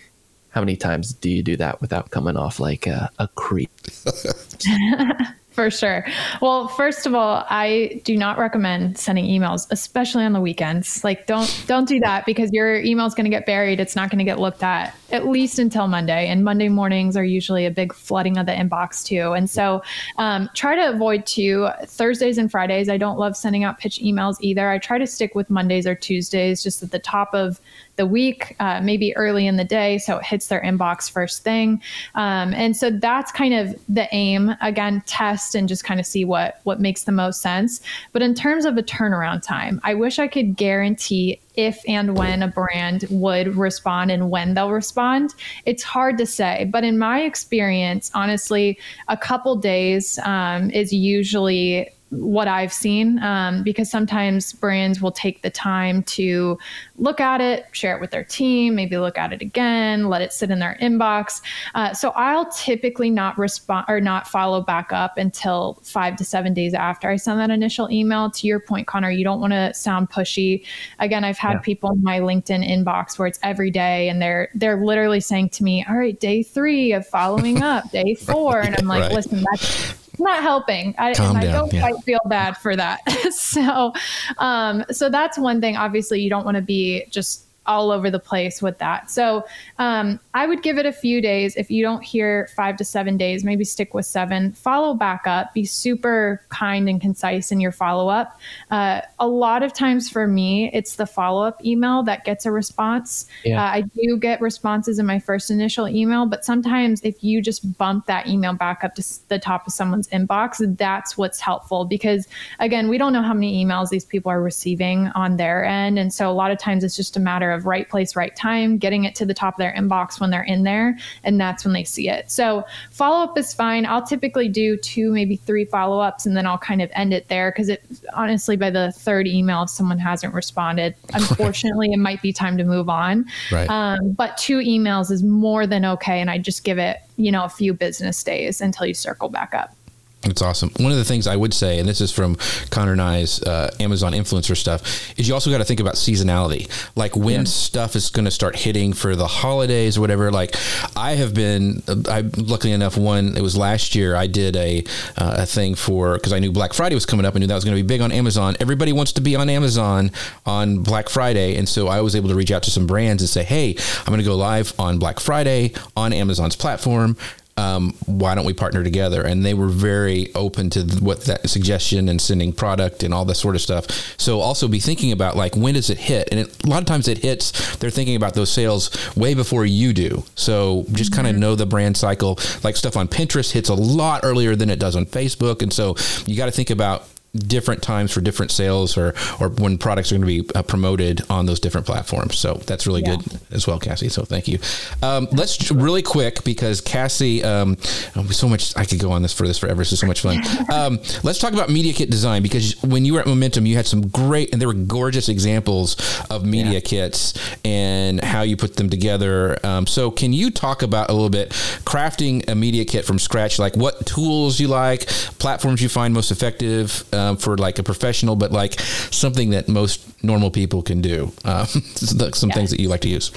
how many times do you do that without coming off like a, a creep For sure. Well, first of all, I do not recommend sending emails, especially on the weekends. Like don't don't do that because your email is going to get buried. It's not going to get looked at at least until Monday. And Monday mornings are usually a big flooding of the inbox too. And so um, try to avoid two Thursdays and Fridays. I don't love sending out pitch emails either. I try to stick with Mondays or Tuesdays, just at the top of the week, uh, maybe early in the day, so it hits their inbox first thing. Um, and so that's kind of the aim. Again, test and just kind of see what what makes the most sense. But in terms of a turnaround time, I wish I could guarantee if and when a brand would respond and when they'll respond. It's hard to say, but in my experience, honestly, a couple days um, is usually what I've seen um, because sometimes brands will take the time to look at it, share it with their team, maybe look at it again, let it sit in their inbox. Uh, so I'll typically not respond or not follow back up until five to seven days after I send that initial email. To your point, Connor, you don't want to sound pushy. Again, I've had yeah. people in my LinkedIn inbox where it's every day and they're they're literally saying to me, "All right, day three of following up, day four," and I'm like, right. "Listen, that's." Not helping. I, I don't yeah. quite feel bad for that. so, um, so that's one thing. Obviously, you don't want to be just all over the place with that. So um, I would give it a few days. If you don't hear five to seven days, maybe stick with seven. Follow back up. Be super kind and concise in your follow up. Uh, a lot of times for me, it's the follow up email that gets a response. Yeah. Uh, I do get responses in my first initial email, but sometimes if you just bump that email back up to the top of someone's inbox, that's what's helpful because again, we don't know how many emails these people are receiving on their end. And so a lot of times it's just a matter of of right place, right time, getting it to the top of their inbox when they're in there, and that's when they see it. So follow up is fine. I'll typically do two, maybe three follow ups, and then I'll kind of end it there because it honestly, by the third email, if someone hasn't responded, unfortunately, it might be time to move on. Right. Um, but two emails is more than okay, and I just give it, you know, a few business days until you circle back up. That's awesome. One of the things I would say, and this is from Connor and I's uh, Amazon influencer stuff, is you also got to think about seasonality. Like when yeah. stuff is going to start hitting for the holidays or whatever. Like I have been, I luckily enough, one it was last year. I did a uh, a thing for because I knew Black Friday was coming up. I knew that was going to be big on Amazon. Everybody wants to be on Amazon on Black Friday, and so I was able to reach out to some brands and say, "Hey, I'm going to go live on Black Friday on Amazon's platform." Um, why don't we partner together? And they were very open to what that suggestion and sending product and all this sort of stuff. So also be thinking about like when does it hit? And it, a lot of times it hits. They're thinking about those sales way before you do. So just mm-hmm. kind of know the brand cycle. Like stuff on Pinterest hits a lot earlier than it does on Facebook, and so you got to think about different times for different sales or or when products are going to be uh, promoted on those different platforms. So that's really yeah. good as well, Cassie. So thank you. Um, let's really quick because Cassie, um, oh, so much I could go on this for this forever. This is so much fun. Um, let's talk about media kit design because when you were at Momentum, you had some great and they were gorgeous examples of media yeah. kits and how you put them together. Um, so can you talk about a little bit crafting a media kit from scratch? Like what tools you like, platforms you find most effective um, for like a professional, but like something that most normal people can do. Um, some yeah. things that you like to use.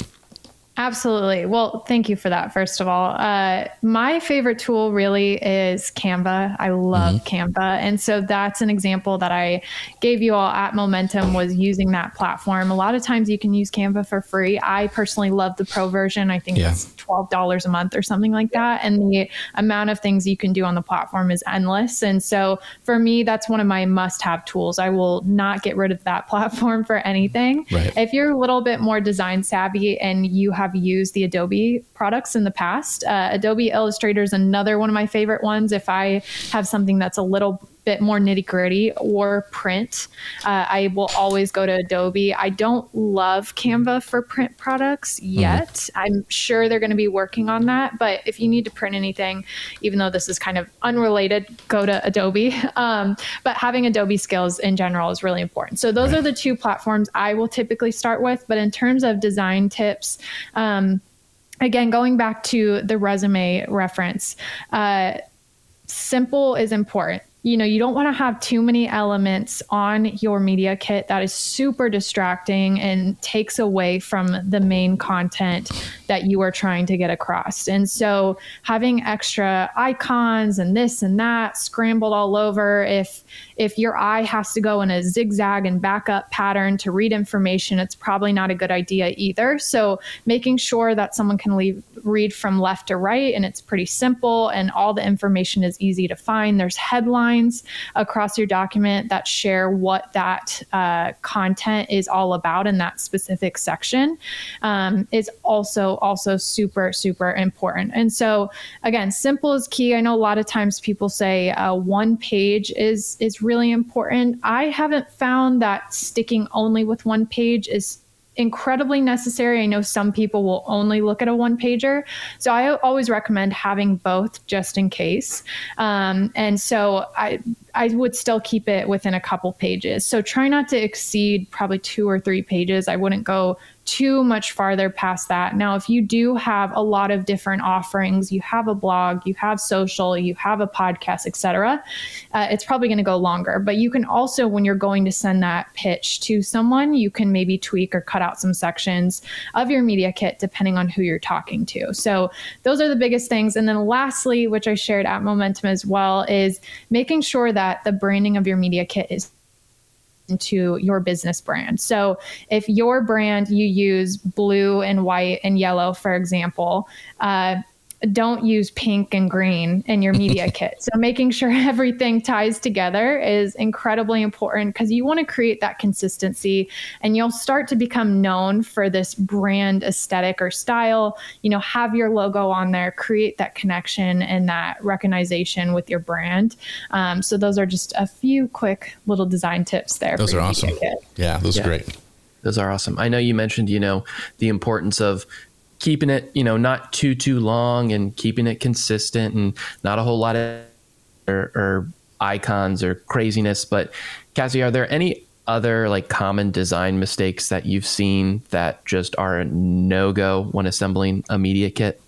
Absolutely. Well, thank you for that, first of all. Uh, my favorite tool really is Canva. I love mm-hmm. Canva. And so that's an example that I gave you all at Momentum was using that platform. A lot of times you can use Canva for free. I personally love the pro version. I think yeah. it's $12 a month or something like that. And the amount of things you can do on the platform is endless. And so for me, that's one of my must have tools. I will not get rid of that platform for anything. Right. If you're a little bit more design savvy and you have used the Adobe products in the past. Uh, Adobe Illustrator is another one of my favorite ones. If I have something that's a little bit more nitty gritty or print, uh, I will always go to Adobe. I don't love Canva for print products mm-hmm. yet. Mm-hmm. I'm sure they're going to be working on that. But if you need to print anything, even though this is kind of unrelated, go to Adobe. Um, but having Adobe skills in general is really important. So those right. are the two platforms I will typically start with. But in terms of design tips, um, again, going back to the resume reference, uh, simple is important you know, you don't want to have too many elements on your media kit that is super distracting and takes away from the main content that you are trying to get across. And so having extra icons and this and that scrambled all over if if your eye has to go in a zigzag and backup pattern to read information, it's probably not a good idea either. So making sure that someone can leave, read from left to right and it's pretty simple and all the information is easy to find. There's headlines across your document that share what that uh, content is all about in that specific section um, is also also super super important. And so again, simple is key. I know a lot of times people say uh, one page is is really important. I haven't found that sticking only with one page is incredibly necessary. I know some people will only look at a one pager. So I always recommend having both just in case. Um, and so I, I would still keep it within a couple pages. So try not to exceed probably two or three pages. I wouldn't go too much farther past that. Now, if you do have a lot of different offerings, you have a blog, you have social, you have a podcast, etc., uh, it's probably going to go longer. But you can also, when you're going to send that pitch to someone, you can maybe tweak or cut out some sections of your media kit depending on who you're talking to. So those are the biggest things. And then lastly, which I shared at Momentum as well, is making sure that the branding of your media kit is into your business brand. So if your brand, you use blue and white and yellow, for example, uh, don't use pink and green in your media kit. So making sure everything ties together is incredibly important because you want to create that consistency and you'll start to become known for this brand aesthetic or style. You know, have your logo on there, create that connection and that recognition with your brand. Um, so those are just a few quick little design tips there. Those are awesome. Yeah, those yeah. are great. Those are awesome. I know you mentioned, you know, the importance of keeping it, you know, not too too long and keeping it consistent and not a whole lot of or, or icons or craziness. But Cassie, are there any other like common design mistakes that you've seen that just are a no go when assembling a media kit?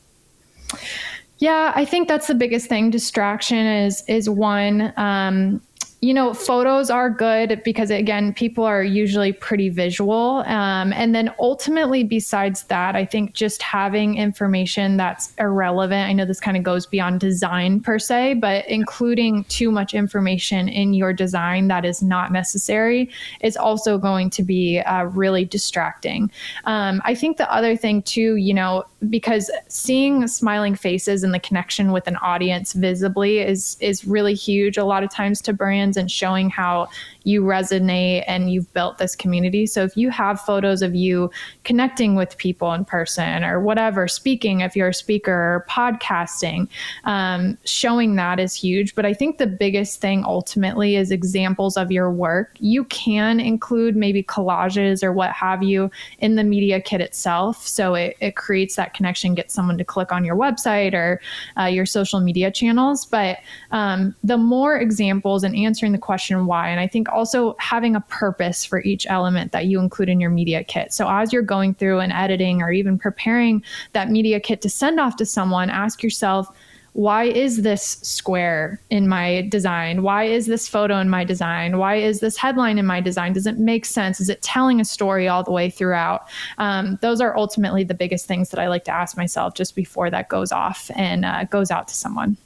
Yeah, I think that's the biggest thing. Distraction is is one. Um, you know, photos are good because, again, people are usually pretty visual. Um, and then ultimately, besides that, I think just having information that's irrelevant. I know this kind of goes beyond design per se, but including too much information in your design that is not necessary is also going to be uh, really distracting. Um, I think the other thing, too, you know, because seeing smiling faces and the connection with an audience visibly is is really huge a lot of times to brands and showing how you resonate and you've built this community. So if you have photos of you connecting with people in person or whatever, speaking if you're a speaker podcasting, um, showing that is huge. But I think the biggest thing ultimately is examples of your work. You can include maybe collages or what have you in the media kit itself. So it, it creates that connection, gets someone to click on your website or uh, your social media channels. But um, the more examples and answering the question why, and I think also having a purpose for each element that you include in your media kit. So as you're going through and editing or even preparing that media kit to send off to someone, ask yourself, why is this square in my design? Why is this photo in my design? Why is this headline in my design? Does it make sense? Is it telling a story all the way throughout? Um, those are ultimately the biggest things that I like to ask myself just before that goes off and uh, goes out to someone.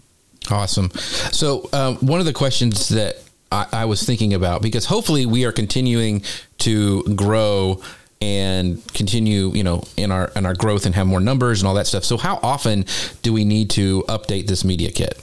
Awesome. So, um, one of the questions that I, I was thinking about because hopefully we are continuing to grow and continue, you know, in our in our growth and have more numbers and all that stuff. So how often do we need to update this media kit?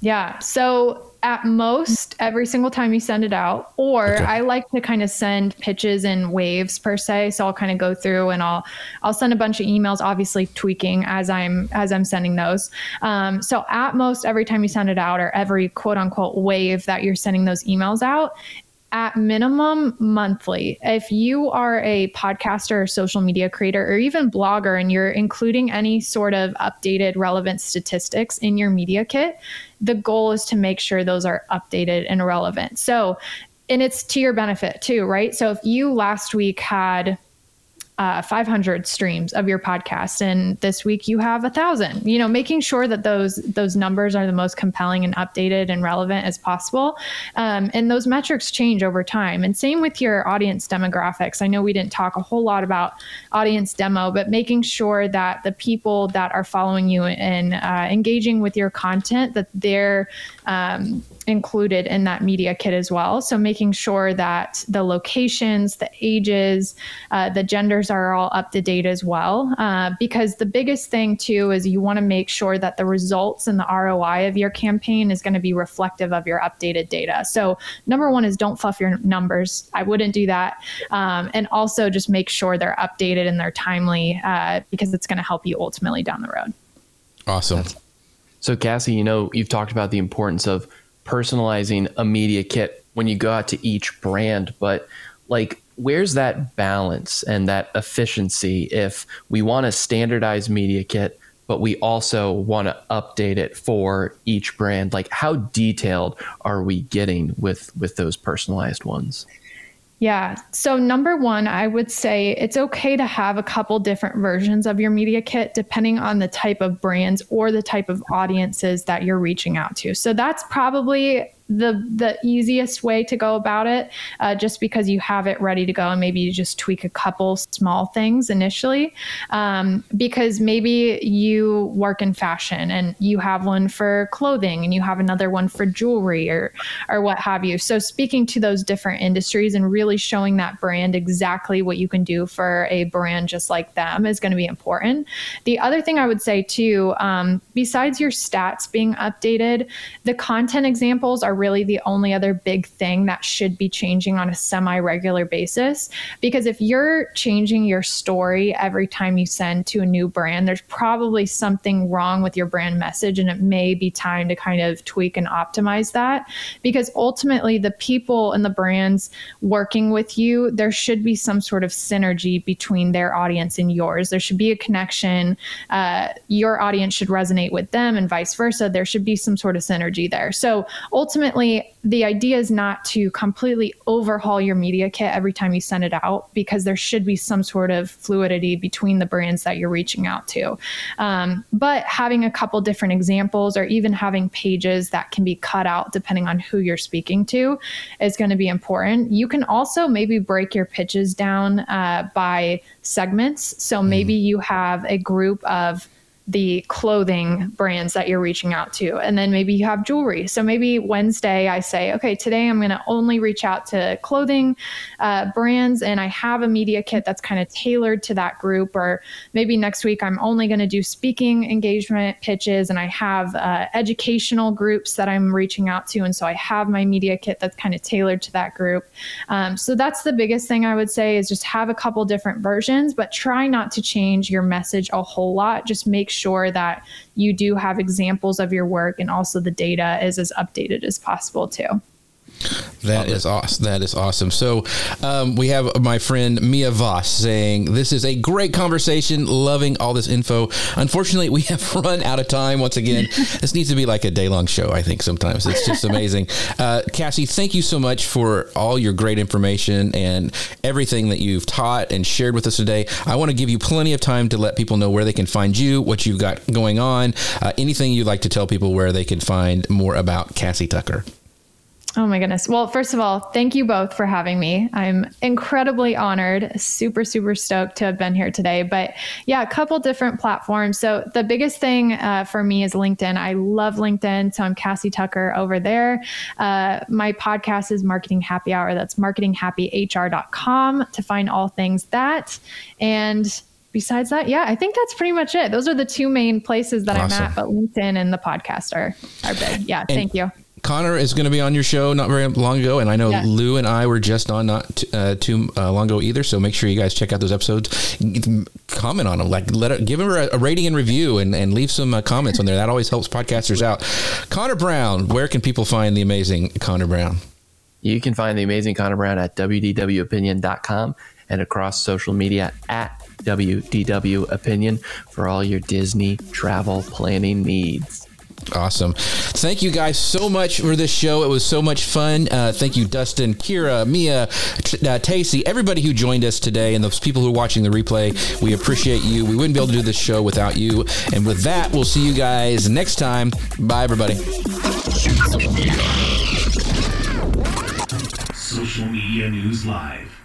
Yeah. So at most every single time you send it out or okay. i like to kind of send pitches in waves per se so i'll kind of go through and i'll i'll send a bunch of emails obviously tweaking as i'm as i'm sending those um, so at most every time you send it out or every quote unquote wave that you're sending those emails out at minimum monthly. If you are a podcaster or social media creator or even blogger and you're including any sort of updated relevant statistics in your media kit, the goal is to make sure those are updated and relevant. So, and it's to your benefit too, right? So if you last week had uh, 500 streams of your podcast. And this week you have a thousand you know making sure that those those numbers are the most compelling and updated and relevant as possible. Um, and those metrics change over time. And same with your audience demographics. I know we didn't talk a whole lot about audience demo but making sure that the people that are following you and uh, engaging with your content that they're um, included in that media kit as well. So making sure that the locations, the ages, uh, the genders are all up to date as well. Uh, because the biggest thing too is you want to make sure that the results and the ROI of your campaign is going to be reflective of your updated data. So number one is don't fluff your numbers. I wouldn't do that. Um, and also just make sure they're updated and they're timely uh, because it's going to help you ultimately down the road. Awesome. So Cassie, you know, you've talked about the importance of personalizing a media kit when you go out to each brand, but like where's that balance and that efficiency if we want a standardized media kit but we also want to update it for each brand? Like how detailed are we getting with with those personalized ones yeah. So, number one, I would say it's okay to have a couple different versions of your media kit depending on the type of brands or the type of audiences that you're reaching out to. So, that's probably the the easiest way to go about it uh, just because you have it ready to go and maybe you just tweak a couple small things initially um, because maybe you work in fashion and you have one for clothing and you have another one for jewelry or or what have you. So speaking to those different industries and really showing that brand exactly what you can do for a brand just like them is going to be important. The other thing i would say too um, besides your stats being updated the content examples are really the only other big thing that should be changing on a semi regular basis. Because if you're changing your story every time you send to a new brand, there's probably something wrong with your brand message, and it may be time to kind of tweak and optimize that. Because ultimately, the people and the brands working with you, there should be some sort of synergy between their audience and yours. There should be a connection. Uh, your audience should resonate with them, and vice versa. There should be some sort of synergy there. So ultimately, ultimately, the idea is not to completely overhaul your media kit every time you send it out because there should be some sort of fluidity between the brands that you're reaching out to. Um, but having a couple different examples or even having pages that can be cut out depending on who you're speaking to is going to be important. You can also maybe break your pitches down uh, by segments. So maybe mm. you have a group of the clothing brands that you're reaching out to. And then maybe you have jewelry. So maybe Wednesday I say, okay, today I'm going to only reach out to clothing uh, brands and I have a media kit that's kind of tailored to that group. Or maybe next week I'm only going to do speaking engagement pitches and I have uh, educational groups that I'm reaching out to. And so I have my media kit that's kind of tailored to that group. Um, so that's the biggest thing I would say is just have a couple different versions, but try not to change your message a whole lot. Just make sure that you do have examples of your work and also the data is as updated as possible too. That is awesome. That is awesome. So, um, we have my friend Mia Voss saying, This is a great conversation. Loving all this info. Unfortunately, we have run out of time once again. this needs to be like a day long show, I think, sometimes. It's just amazing. Uh, Cassie, thank you so much for all your great information and everything that you've taught and shared with us today. I want to give you plenty of time to let people know where they can find you, what you've got going on, uh, anything you'd like to tell people where they can find more about Cassie Tucker. Oh my goodness. Well, first of all, thank you both for having me. I'm incredibly honored, super, super stoked to have been here today. But yeah, a couple different platforms. So the biggest thing uh, for me is LinkedIn. I love LinkedIn. So I'm Cassie Tucker over there. Uh, my podcast is Marketing Happy Hour. That's marketinghappyhr.com to find all things that. And besides that, yeah, I think that's pretty much it. Those are the two main places that awesome. I'm at, but LinkedIn and the podcast are, are big. Yeah, and, thank you. Connor is going to be on your show not very long ago, and I know Lou and I were just on not t- uh, too uh, long ago either. So make sure you guys check out those episodes. Comment on them, like let it, give them a, a rating and review, and, and leave some uh, comments on there. That always helps podcasters out. Connor Brown, where can people find the amazing Connor Brown? You can find the amazing Connor Brown at wdwopinion.com and across social media at WDW Opinion for all your Disney travel planning needs. Awesome. Thank you guys so much for this show. It was so much fun. Uh, thank you, Dustin, Kira, Mia, T- uh, Tacey, everybody who joined us today, and those people who are watching the replay. We appreciate you. We wouldn't be able to do this show without you. And with that, we'll see you guys next time. Bye, everybody. Social Media News Live.